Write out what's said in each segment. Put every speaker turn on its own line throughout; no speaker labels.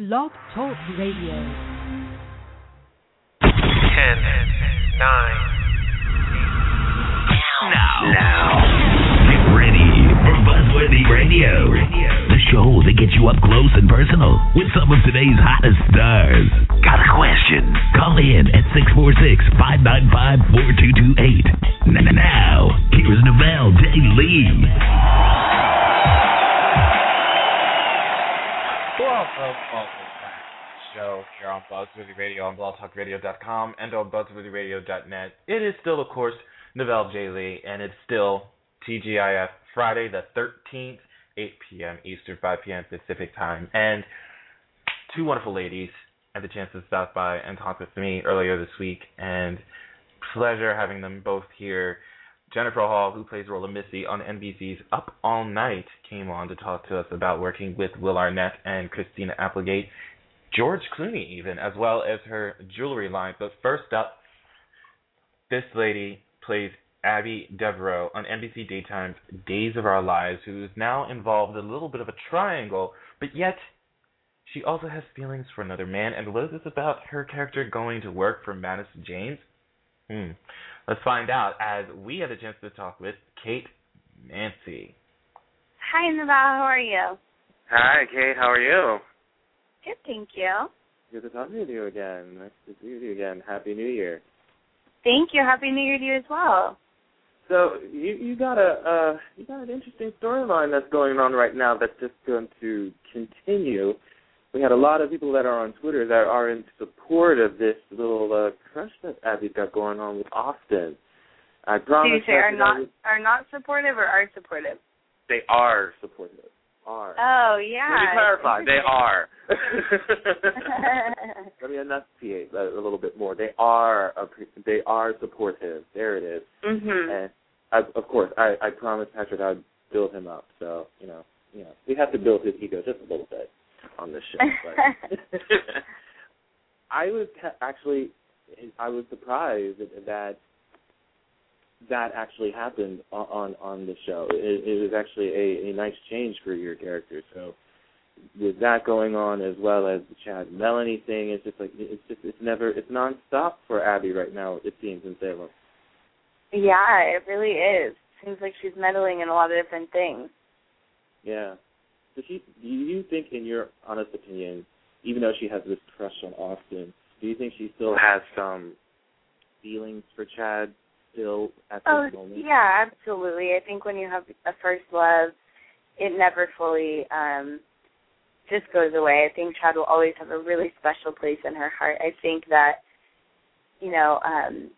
Blog Talk Radio.
10, 9.
Now, now, get ready for Buzzworthy Radio, the show that gets you up close and personal with some of today's hottest stars. Got a question? Call in at 646-595-4228. Now, here's Novell J. Lee.
Welcome back the show here on Buzzworthy Radio on blogtalkradio.com and on buzzworthyradio.net. It is still, of course, Novell J. Lee, and it's still TGIF Friday the 13th, 8 p.m. Eastern, 5 p.m. Pacific time. And two wonderful ladies had the chance to stop by and talk with me earlier this week, and pleasure having them both here. Jennifer Hall, who plays the role of Missy on NBC's Up All Night, came on to talk to us about working with Will Arnett and Christina Applegate, George Clooney even, as well as her jewelry line. But first up, this lady plays Abby Devereaux on NBC Daytime's Days of Our Lives, who is now involved in a little bit of a triangle, but yet she also has feelings for another man. And what is this about her character going to work for Madison James? Hmm. Let's find out as we had a chance to talk with Kate Mansi.
Hi, Novell. How are you?
Hi, Kate. How are you?
Good, thank you.
Good to talk to you again. Nice to see you again. Happy New Year.
Thank you. Happy New Year to you as well.
So you you got a uh, you got an interesting storyline that's going on right now that's just going to continue. We had a lot of people that are on Twitter that are in support of this little uh, crush that Abby's got going on with Austin. I promise.
Do you say are not
I
are not supportive or are supportive?
They are supportive. Are.
Oh yeah.
Let me clarify. They are.
Interesting.
Let me enunciate a, a little bit more. They are appre- they are supportive. There it is.
mhm.
And I, of course, I, I promised Patrick I'd build him up. So you know, you know, we have to build his ego just a little bit on this show. But I was ca- actually, I was surprised that that actually happened on on, on the show. It, it was actually a, a nice change for your character. So with that going on, as well as the Chad Melanie thing, it's just like it's just it's never it's nonstop for Abby right now. It seems in Salem.
yeah, it really is. Seems like she's meddling in a lot of different things.
Yeah. So she, do you think, in your honest opinion, even though she has this crush on Austin, do you think she still has some feelings for Chad still at this
Oh
moment?
yeah, absolutely. I think when you have a first love, it never fully um just goes away. I think Chad will always have a really special place in her heart. I think that you know, um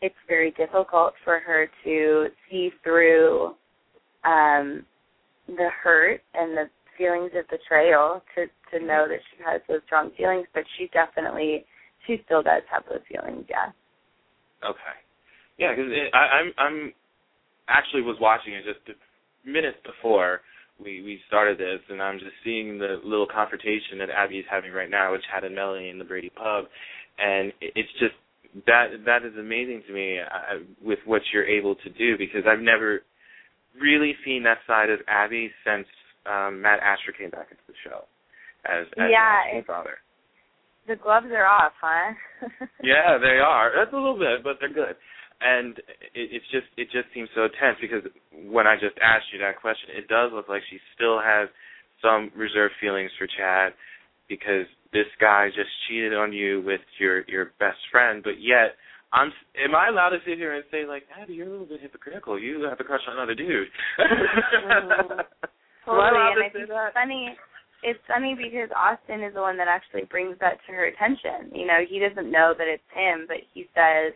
it's very difficult for her to see through um the hurt and the feelings of betrayal to to know that she has those strong feelings, but she definitely she still does have those feelings, yeah.
Okay. Yeah, because I, I'm I'm actually was watching it just minutes before we we started this, and I'm just seeing the little confrontation that Abby is having right now with Chad and Melanie in the Brady pub, and it's just that that is amazing to me uh, with what you're able to do because I've never really seen that side of Abby since um, Matt Ashford came back into the show as, as
Yeah,
father.
The gloves are off, huh?
Yeah, they are. That's a little bit, but they're good. And it, it's just it just seems so tense because when I just asked you that question, it does look like she still has some reserved feelings for Chad because this guy just cheated on you with your your best friend, but yet I'm am I allowed to sit here and say like, Abby, you're a little bit hypocritical. You have a crush on another dude.
Totally, and I think
that?
it's funny. It's funny because Austin is the one that actually brings that to her attention. You know, he doesn't know that it's him, but he says,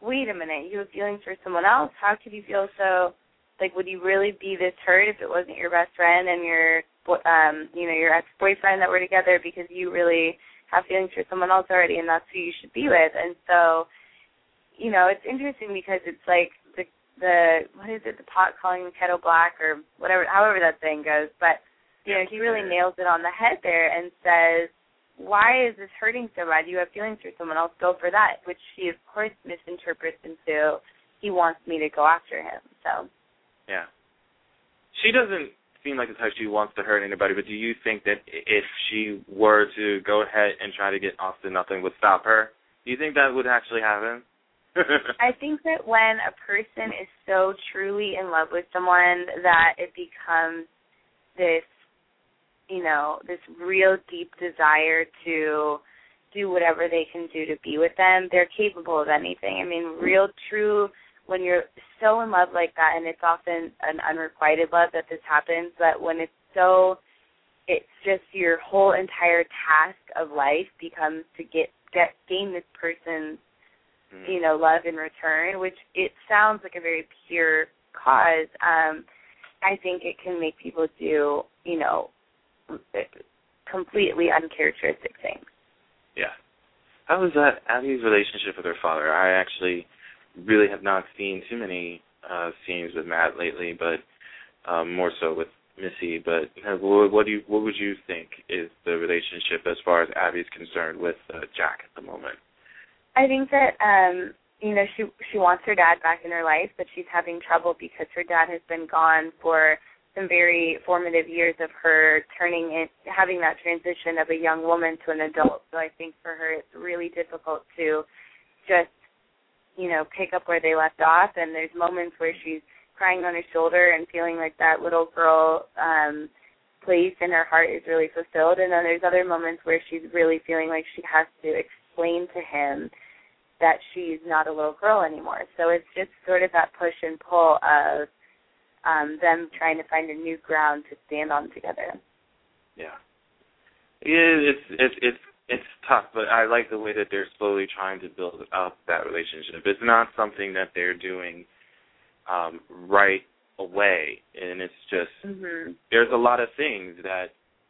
"Wait a minute, you have feelings for someone else? How could you feel so? Like, would you really be this hurt if it wasn't your best friend and your, um, you know, your ex-boyfriend that were together because you really have feelings for someone else already, and that's who you should be with?" And so, you know, it's interesting because it's like the the what is it, the pot calling the kettle black or whatever, however that thing goes, but you know, he really nails it on the head there and says, Why is this hurting so bad? You have feelings for someone else, go for that, which she of course misinterprets into he wants me to go after him. So
Yeah. She doesn't
seem like the type she wants to hurt anybody, but do you think that if she were to go ahead and try to get Austin, nothing would stop her? Do you think that would actually happen?
I think that when a person is so truly in love with someone that it becomes this, you know, this real deep desire to do whatever they can do to be with them, they're capable of anything. I mean, real true when you're so in love like that and it's often an unrequited love that this happens, but when it's so it's just your whole entire task of life becomes to get get gain this person's mm-hmm. you know love in return which it sounds like a very pure cause um i think it can make people do you know completely uncharacteristic things
yeah how was that abby's relationship with her father i actually really have not seen too many uh scenes with matt lately but um more so with Missy, but what, what do you what would you think is the relationship as far as Abby's concerned with uh, Jack at the moment?
I think that um you know she she wants her dad back in her life, but she's having trouble because her dad has been gone for some very formative years of her turning it having that transition of a young woman to an adult. So I think for her it's really difficult to just you know pick up where they left off and there's moments where she's crying on his shoulder and feeling like that little girl um place in her heart is really fulfilled and then there's other moments where she's really feeling like she has to explain to him that she's not a little girl anymore. So it's just sort of that push and pull of um them trying to find a new ground to stand on together.
Yeah. Yeah, it's it's it's it's tough, but I like the way that they're slowly trying to build up that relationship. It's not something that they're doing um, right away, and it's just
mm-hmm.
there's a lot of things that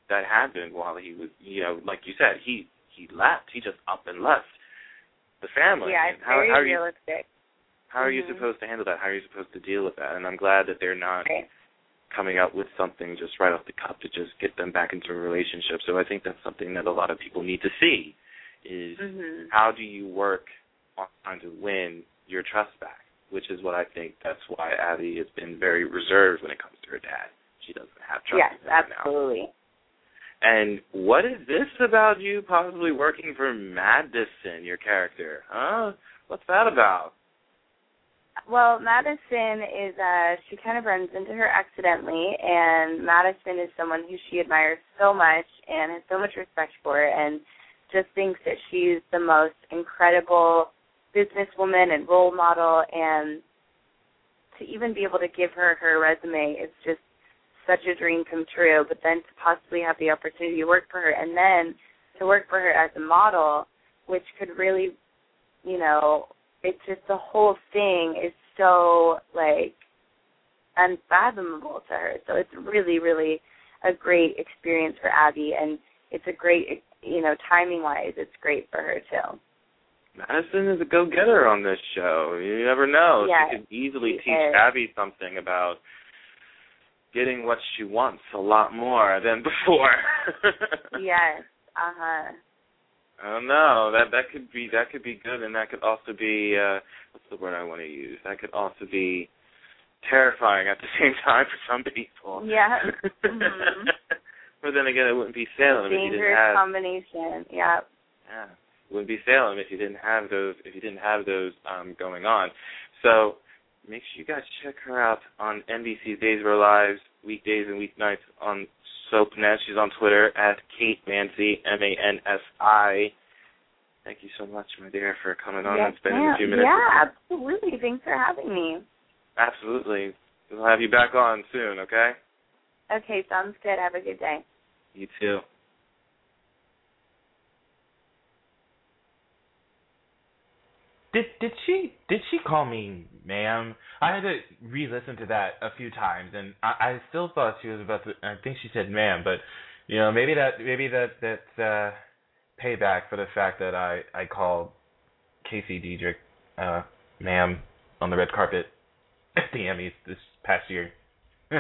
that happened while he was, you know, like you said, he he left, he just up and left the family.
Yeah, it's how, very how realistic.
You, how are you
mm-hmm.
supposed to handle that? How are you supposed to deal with that? And I'm glad that they're not
right.
coming up with something just right off the cuff to just get them back into a relationship. So I think that's something that a lot of people need to see is
mm-hmm.
how do you work on trying to win your trust back? which is what I think that's why Abby has been very reserved when it comes to her dad. She doesn't have trust
yes, absolutely.
now. And what is this about you possibly working for Madison, your character? Huh? What's that about?
Well, Madison is uh she kind of runs into her accidentally and Madison is someone who she admires so much and has so much respect for and just thinks that she's the most incredible businesswoman and role model and to even be able to give her her resume is just such a dream come true but then to possibly have the opportunity to work for her and then to work for her as a model which could really you know it's just the whole thing is so like unfathomable to her so it's really really a great experience for abby and it's a great you know timing wise it's great for her too
Madison is a go getter on this show. You never know.
Yes,
she could easily teach
is.
Abby something about getting what she wants a lot more than before.
yes. Uh huh.
I don't know. That that could be that could be good and that could also be uh what's the word I want to use? That could also be terrifying at the same time for some people.
Yeah. Mm-hmm.
but then again it wouldn't be Salem if you didn't have
combination. Yeah.
Yeah wouldn't be Salem if you didn't have those if you didn't have those um, going on. So make sure you guys check her out on NBC's Days of Our Lives weekdays and weeknights on SoapNet. She's on Twitter at Kate Mansi M A N S I. Thank you so much, my dear, for coming on
yes,
and spending
ma'am.
a few minutes.
Yeah, absolutely. Thanks for having me.
Absolutely. We'll have you back on soon, okay?
Okay, sounds good. Have a good day.
You too.
Did did she did she call me ma'am? I had to re-listen to that a few times, and I, I still thought she was about to. I think she said ma'am, but you know maybe that maybe that that uh, payback for the fact that I I called Casey Deidrick uh, ma'am on the red carpet at the Emmys this past year.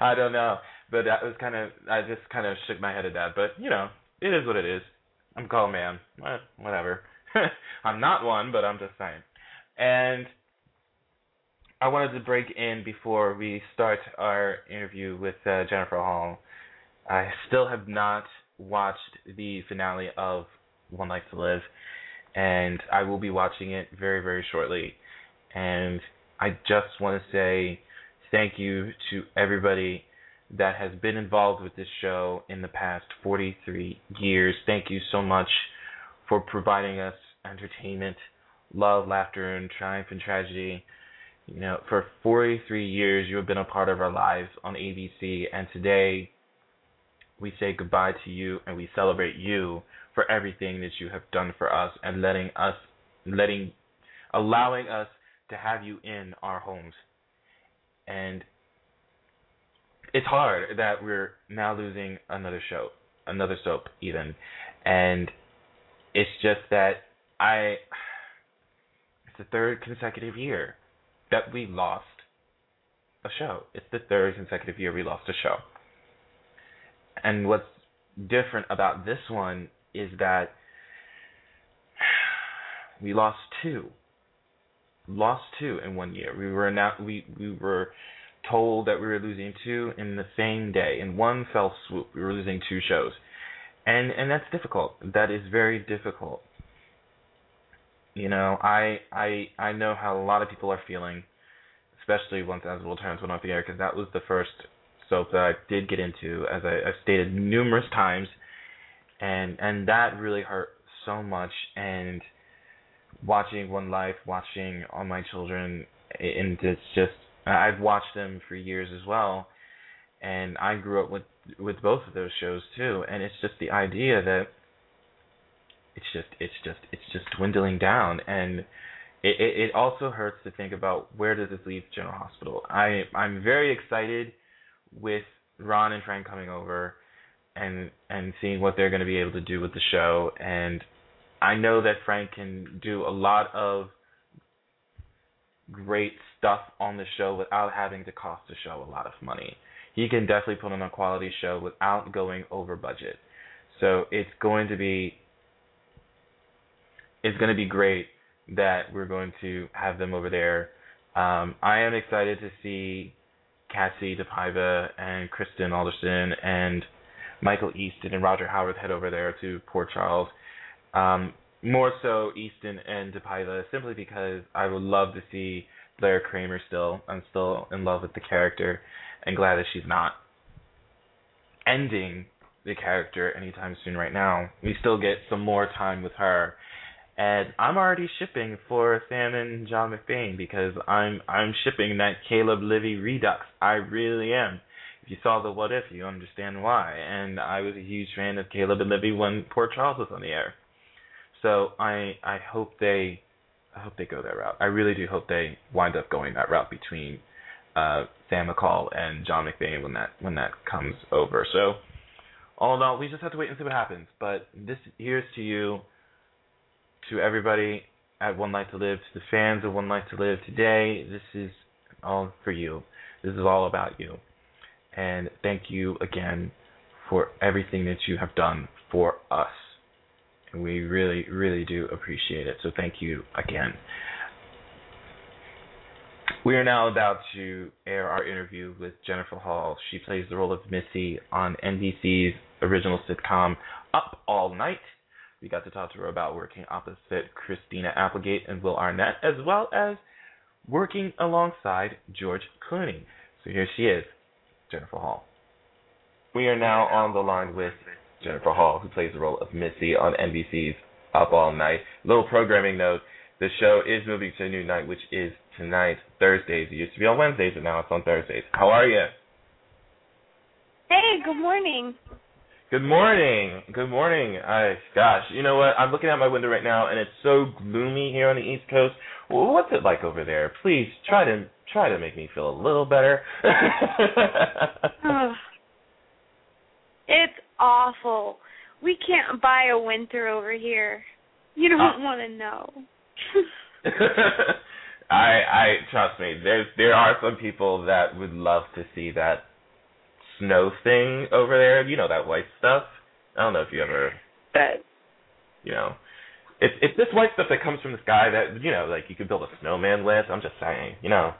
I don't know, but that was kind of I just kind of shook my head at that. But you know, it is what it is. I'm called ma'am. Whatever. I'm not one, but I'm just saying. And I wanted to break in before we start our interview with uh, Jennifer Hall. I still have not watched the finale of One Life to Live, and I will be watching it very, very shortly. And I just want to say thank you to everybody that has been involved with this show in the past 43 years. Thank you so much for providing us entertainment, love, laughter, and triumph and tragedy. You know, for 43 years, you have been a part of our lives on ABC, and today we say goodbye to you and we celebrate you for everything that you have done for us and letting us, letting, allowing us to have you in our homes. And it's hard that we're now losing another show, another soap even, and it's just that I. It's the third consecutive year that we lost a show. It's the third consecutive year we lost a show. And what's different about this one is that we lost two. Lost two in one year. We were not we we were told that we were losing two in the same day in one fell swoop. We were losing two shows, and and that's difficult. That is very difficult. You know, I I I know how a lot of people are feeling, especially once As World Turns went off the air, because that was the first soap that I did get into, as I, I've stated numerous times, and and that really hurt so much. And watching One Life, watching all my children, and it's just I've watched them for years as well, and I grew up with with both of those shows too. And it's just the idea that it's just it's just it's just dwindling down, and it it, it also hurts to think about where does this leave General Hospital. I I'm very excited with Ron and Frank coming over and and seeing what they're going to be able to do with the show and I know that Frank can do a lot of great stuff on the show without having to cost the show a lot of money. He can definitely put on a quality show without going over budget. So it's going to be it's going to be great that we're going to have them over there. Um, I am excited to see Kassie DePaiva and Kristen Alderson and Michael Easton and Roger Howarth head over there to Port Charles. Um, more so Easton and DePaiva, simply because I would love to see Blair Kramer still. I'm still in love with the character and glad that she's not ending the character anytime soon right now. We still get some more time with her. And I'm already shipping for Sam and John McBain because I'm I'm shipping that Caleb Livvie redux. I really am. If you saw the what if, you understand why. And I was a huge fan of Caleb and Livvie when Port Charles was on the air. So I I hope they I hope they go that route. I really do hope they wind up going that route between uh, Sam McCall and John McBain when that when that comes over. So all in all, we just have to wait and see what happens. But this here's to you, to everybody at One Life to Live, to the fans of One Life to Live today. This is all for you. This is all about you. And thank you again for everything that you have done for us. And we really, really do appreciate it. So thank you again. We are now about to air our interview with Jennifer Hall. She plays the role of Missy on NBC's original sitcom Up All Night. We got to talk to her about working opposite Christina Applegate and Will Arnett, as well as working alongside George Clooney. So here she is, Jennifer Hall. We are now on the line with Jennifer Hall, who plays the role of Missy on NBC's Up All Night. Little programming note the show is moving to a new night, which is tonight, Thursdays. It used to be on Wednesdays, but now it's on Thursdays. How are you?
Hey, good morning.
Good morning. Good morning. I gosh, you know what? I'm looking out my window right now, and it's so gloomy here on the East Coast. Well, what's it like over there? Please try to try to make me feel a little better.
it's awful. We can't buy a winter over here. You don't uh, want to know.
I I trust me. There's there are some people that would love to see that snow thing over there. You know that white stuff. I don't know if you ever
that
you know. It's it's this white stuff that comes from the sky that you know, like you could build a snowman with. I'm just saying, you know.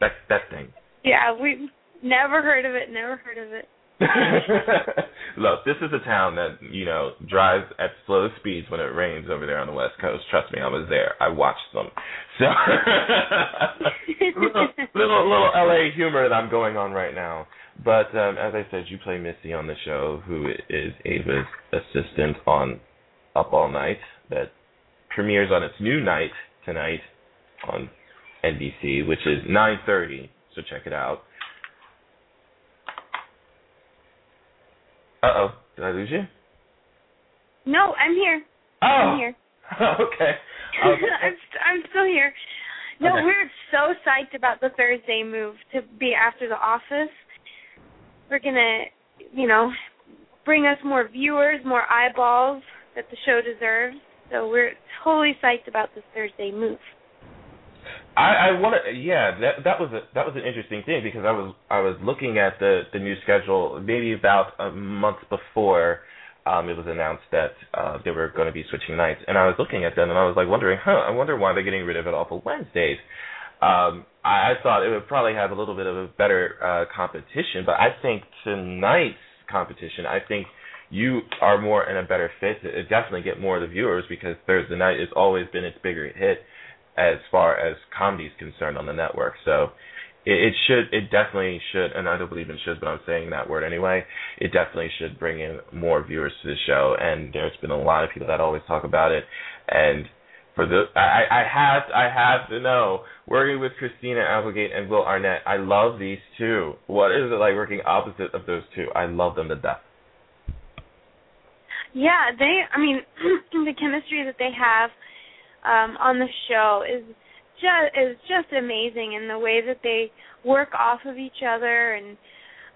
That that thing.
Yeah, we've never heard of it. Never heard of it.
Look, this is a town that you know drives at slow speeds when it rains over there on the west coast. Trust me, I was there. I watched them. So little, little little LA humor that I'm going on right now. But um, as I said, you play Missy on the show, who is Ava's assistant on Up All Night, that premieres on its new night tonight on NBC, which is 9:30. So check it out. Uh oh, did I lose you?
No, I'm here.
Oh,
I'm here.
okay.
I'm st- I'm still here. No,
Okay.
we're so psyched about the Thursday move to be after the office. We're gonna, you know, bring us more viewers, more eyeballs that the show deserves. So we're totally psyched about this Thursday move.
I, I want to, yeah, that that was a that was an interesting thing because I was I was looking at the the new schedule maybe about a month before um it was announced that uh they were going to be switching nights, and I was looking at them and I was like wondering, huh, I wonder why they're getting rid of it off of Wednesdays. Um, I, I thought it would probably have a little bit of a better uh competition, but I think tonight's competition, I think you are more in a better fit to definitely get more of the viewers because Thursday night has always been its bigger hit as far as comedy is concerned on the network. So it, it should, it definitely should, and I don't believe in should, but I'm saying that word anyway. It definitely should bring in more viewers to the show, and there's been a lot of people that always talk about it. And for the, I, I have, I have to know working with Christina Applegate and Will Arnett. I love these two. What is it like working opposite of those two? I love them to death.
Yeah, they. I mean, the chemistry that they have um, on the show is just is just amazing, and the way that they work off of each other, and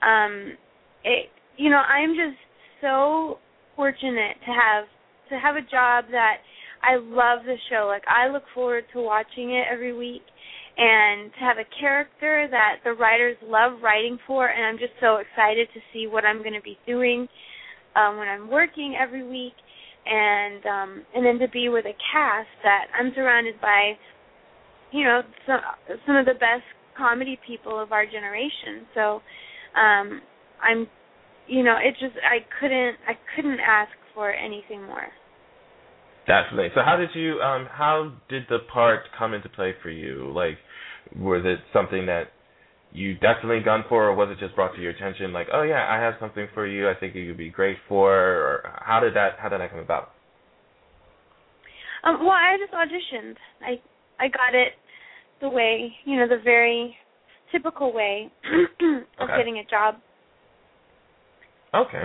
um, it. You know, I'm just so fortunate to have to have a job that I love the show. Like I look forward to watching it every week and to have a character that the writers love writing for and I'm just so excited to see what I'm going to be doing um when I'm working every week and um and then to be with a cast that I'm surrounded by you know some some of the best comedy people of our generation. So um I'm you know, it just I couldn't I couldn't ask for anything more.
Definitely. So how did you um how did the part come into play for you? Like was it something that you definitely gone for or was it just brought to your attention like, "Oh yeah, I have something for you. I think it would be great for." Or how did that how did that come about?
Um well, I just auditioned. I I got it the way, you know, the very typical way of
Okay.
getting a job.
Okay.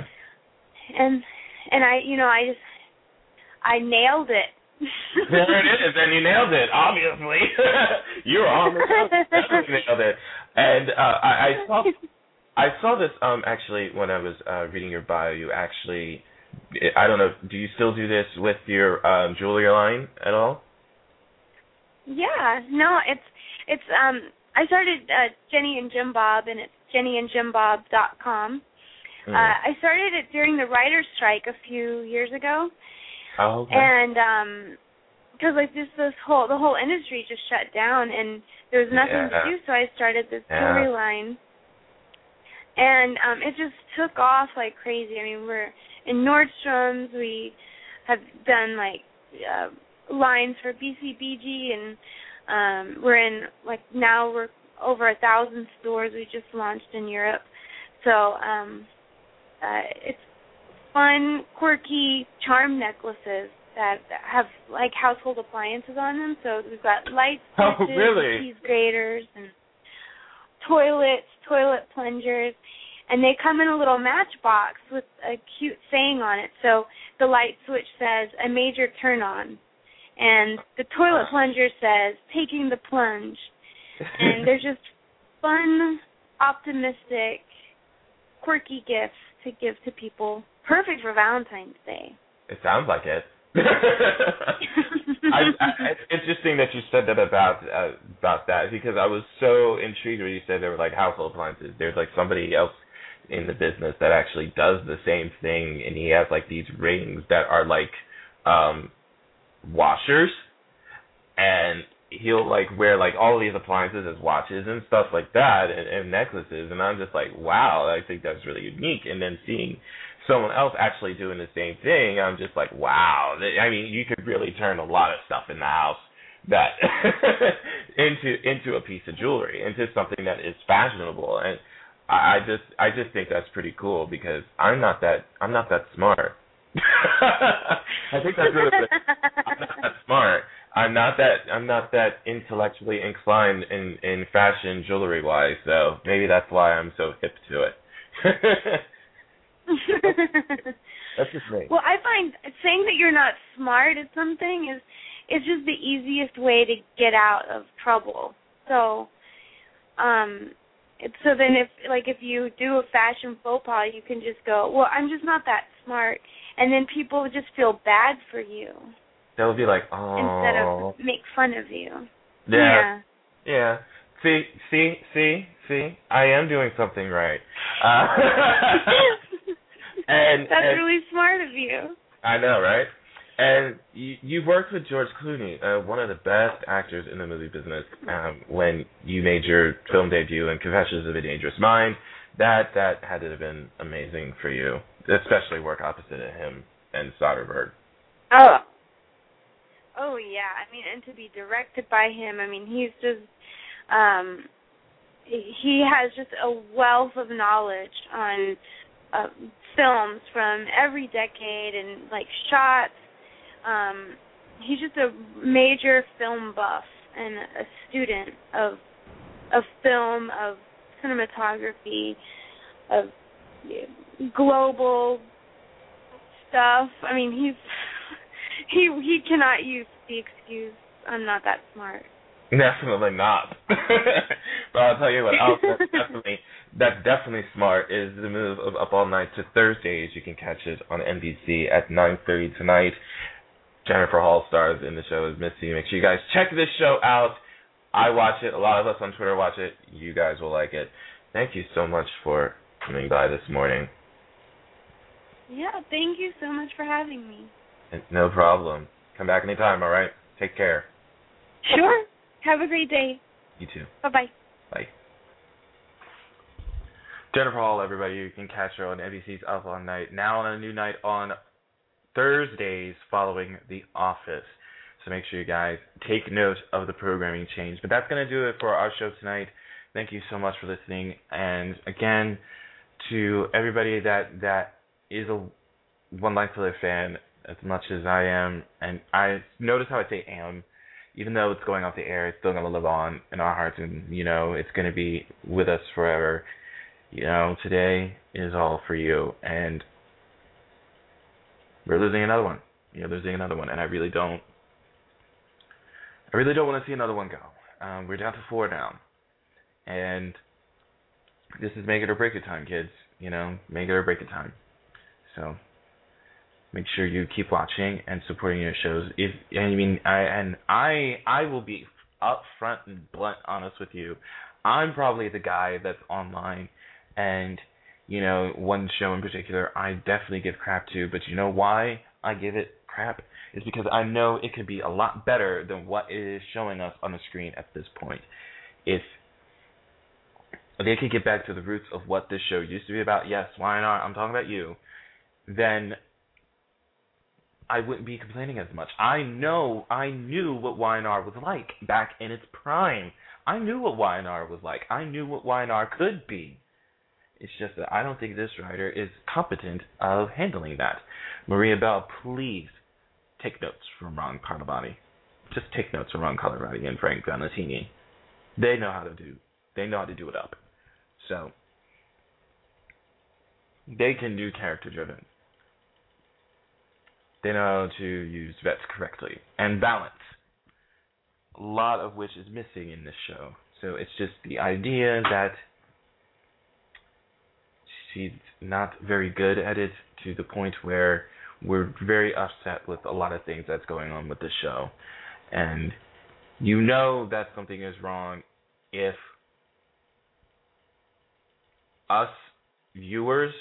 And and I, you know, I just I nailed it.
there it is, and you nailed it. Obviously, you're on the nailed it. And uh, I, I saw, I saw this um actually when I was uh reading your bio. You actually, I don't know, do you still do this with your um jewelry line at all?
Yeah, no, it's it's um I started uh Jenny and Jim Bob and it's jennyandjimbob.com.
Mm.
Uh I started it during the writer's strike a few years ago
oh, okay.
and um because like this this whole the whole industry just shut down and there was nothing
Yeah.
to do so I started this
Yeah.
jewelry line. And um it just took off like crazy. I mean, we're in Nordstrom's, we have done like uh lines for BCBG and um we're in like now we're over a thousand stores we just launched in Europe. So um uh it's fun, quirky charm necklaces that have like household appliances on them. So we've got light
Oh, really?
cheese graters and toilets, toilet plungers, and they come in a little matchbox with a cute saying on it. So the light switch says a major turn on, and the toilet plunger says taking the plunge. And they're just fun, optimistic, quirky gifts to give to people. Perfect for Valentine's Day.
It sounds like it. I, I, it's interesting that you said that about uh, about that because I was so intrigued when you said there were like household appliances. There's like somebody else in the business that actually does the same thing, and he has like these rings that are like um washers, and he'll like wear like all these appliances as watches and stuff like that and, and necklaces and I'm just like wow I think that's really unique and then seeing someone else actually doing the same thing I'm just like wow. I mean you could really turn a lot of stuff in the house that into into a piece of jewelry into something that is fashionable. And I, I just I just think that's pretty cool because I'm not that I'm not that smart. I think that's really I'm not that smart. I'm not that I'm not that intellectually inclined in in fashion jewelry wise, so maybe that's why I'm so hip to it. that's just me.
Well, I find saying that you're not smart at something is is just the easiest way to get out of trouble. So, um, so then if like if you do a fashion faux pas, you can just go, well, I'm just not that smart, and then people just feel bad for you.
They'll be like, oh.
Instead of make fun of you.
Yeah. Yeah. yeah. See, see, see, see. I am doing something right. Uh, and
that's
and,
really smart of you.
I know, right? And you, you've worked with George Clooney, uh, one of the best actors in the movie business. Um, when you made your film debut in Confessions of a Dangerous Mind, that that had to have been amazing for you, especially work opposite of him and Soderbergh.
Oh, Oh yeah, I mean, and to be directed by him, I mean, he's just um he has just a wealth of knowledge on uh, films from every decade and like shots. Um he's just a major film buff and a student of of film, of cinematography, of global stuff. I mean, he's he he cannot use the excuse I'm not that smart.
Definitely not. but I'll tell you what else that's definitely that's definitely smart is the move of Up All Night to Thursdays. You can catch it on NBC at 9:30 tonight. Jennifer Hall stars in the show as Missy. Make sure you guys check this show out. I watch it. A lot of us on Twitter watch it. You guys will like it. Thank you so much for coming by this morning.
Yeah, thank you so much for having me.
No problem. Come back anytime, all right? Take care.
Sure. Have a great day.
You too.
Bye-bye.
Bye. Jennifer Hall, everybody. You can catch her on NBC's Up All Night. Now on a new night on Thursdays following The Office. So make sure you guys take note of the programming change. But that's going to do it for our show tonight. Thank you so much for listening. And again, to everybody that that is a One Life to Live fan, as much as I am, and I notice how I say am, even though it's going off the air, it's still gonna live on in our hearts, and you know it's gonna be with us forever. You know, today is all for you, and we're losing another one. You're losing another one, and I really don't. I really don't want to see another one go. Um, we're down to four now, and this is make it or break it time, kids. You know, make it or break it time. So make sure you keep watching and supporting your shows. If I mean, I and I I will be upfront and blunt honest with you. I'm probably the guy that's online, and you know one show in particular I definitely give crap to. But you know why I give it crap is because I know it could be a lot better than what it is showing us on the screen at this point. If they could get back to the roots of what this show used to be about, yes, why not? I'm talking about you. Then I wouldn't be complaining as much. I know, I knew what Y&R was like back in its prime. I knew what Y&R was like. I knew what Y&R could be. It's just that I don't think this writer is competent of handling that. Maria Bell, please take notes from Ron Carlivati. Just take notes from Ron Carlivati and Frank Valentini. They know how to do. They know how to do it up. So they can do character driven. They know how to use vets correctly and balance. A lot of which is missing in this show. So it's just the idea that she's not very good at it to the point where we're very upset with a lot of things that's going on with the show. And you know that something is wrong if us viewers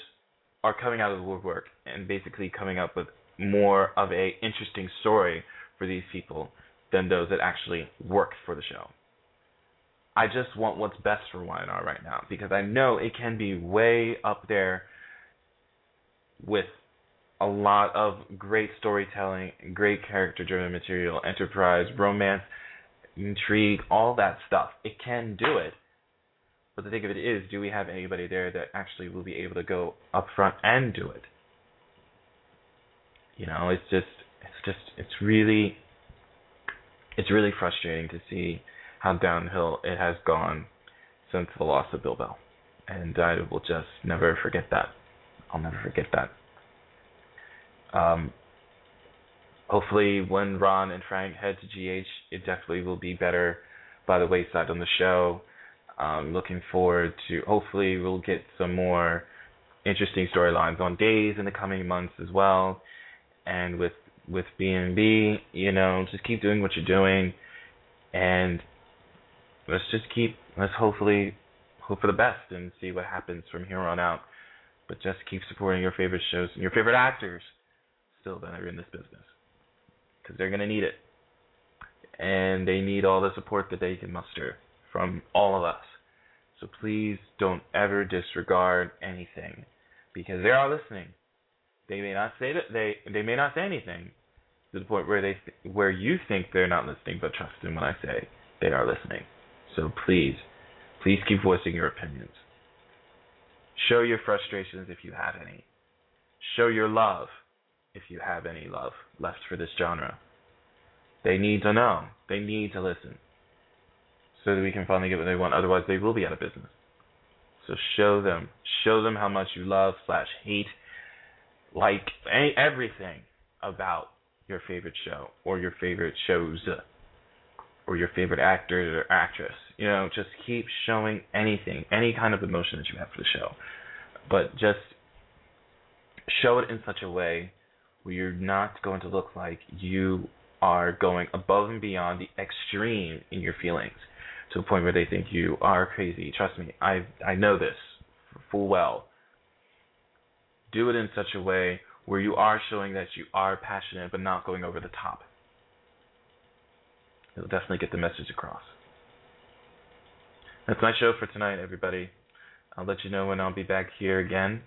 are coming out of the woodwork and basically coming up with more of a interesting story for these people than those that actually work for the show. I just want what's best for Y&R right now because I know it can be way up there with a lot of great storytelling, great character driven material, enterprise, romance, intrigue, all that stuff. It can do it. But the thing of it is, do we have anybody there that actually will be able to go up front and do it? You know, it's just it's just it's really it's really frustrating to see how downhill it has gone since the loss of Bill Bell. And I will just never forget that. I'll never forget that. Um, hopefully, when Ron and Frank head to GH, it definitely will be better by the wayside on the show. Um, looking forward to hopefully we'll get some more interesting storylines on days in the coming months as well. And with with B&B, you know, just keep doing what you're doing, and let's just keep let's hopefully hope for the best and see what happens from here on out. But just keep supporting your favorite shows and your favorite actors still that are in this business because they're gonna need it, and they need all the support that they can muster from all of us. So please don't ever disregard anything because they are listening. They may not say that they they may not say anything to the point where they where you think they're not listening, but trust them when I say they are listening. So please, please keep voicing your opinions. Show your frustrations if you have any. Show your love if you have any love left for this genre. They need to know. They need to listen. So that we can finally get what they want. Otherwise, they will be out of business. So show them. Show them how much you love slash hate, like everything about your favorite show or your favorite shows or your favorite actor or actress. You know, just keep showing anything, any kind of emotion that you have for the show. But just show it in such a way where you're not going to look like you are going above and beyond the extreme in your feelings to a point where they think you are crazy. Trust me, I I know this full well. Do it in such a way where you are showing that you are passionate but not going over the top. It'll definitely get the message across. That's my show for tonight, everybody. I'll let you know when I'll be back here again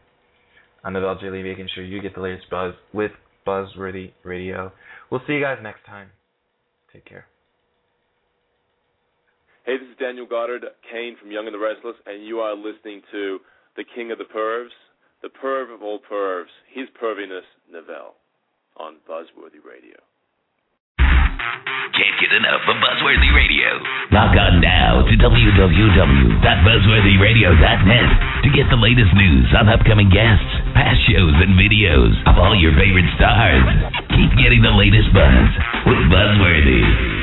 I'm Novell Lee, making sure you get the latest buzz with Buzzworthy Radio. We'll see you guys next time. Take care.
Hey, this is Daniel Goddard, Kane from Young and the Restless, and you are listening to the King of the Pervs, the perv of all pervs, his perviness, Novell, on Buzzworthy Radio.
Can't get enough of Buzzworthy Radio. Log on now to www.buzzworthyradio.net to get the latest news on upcoming guests, past shows, and videos of all your favorite stars. Keep getting the latest buzz with Buzzworthy.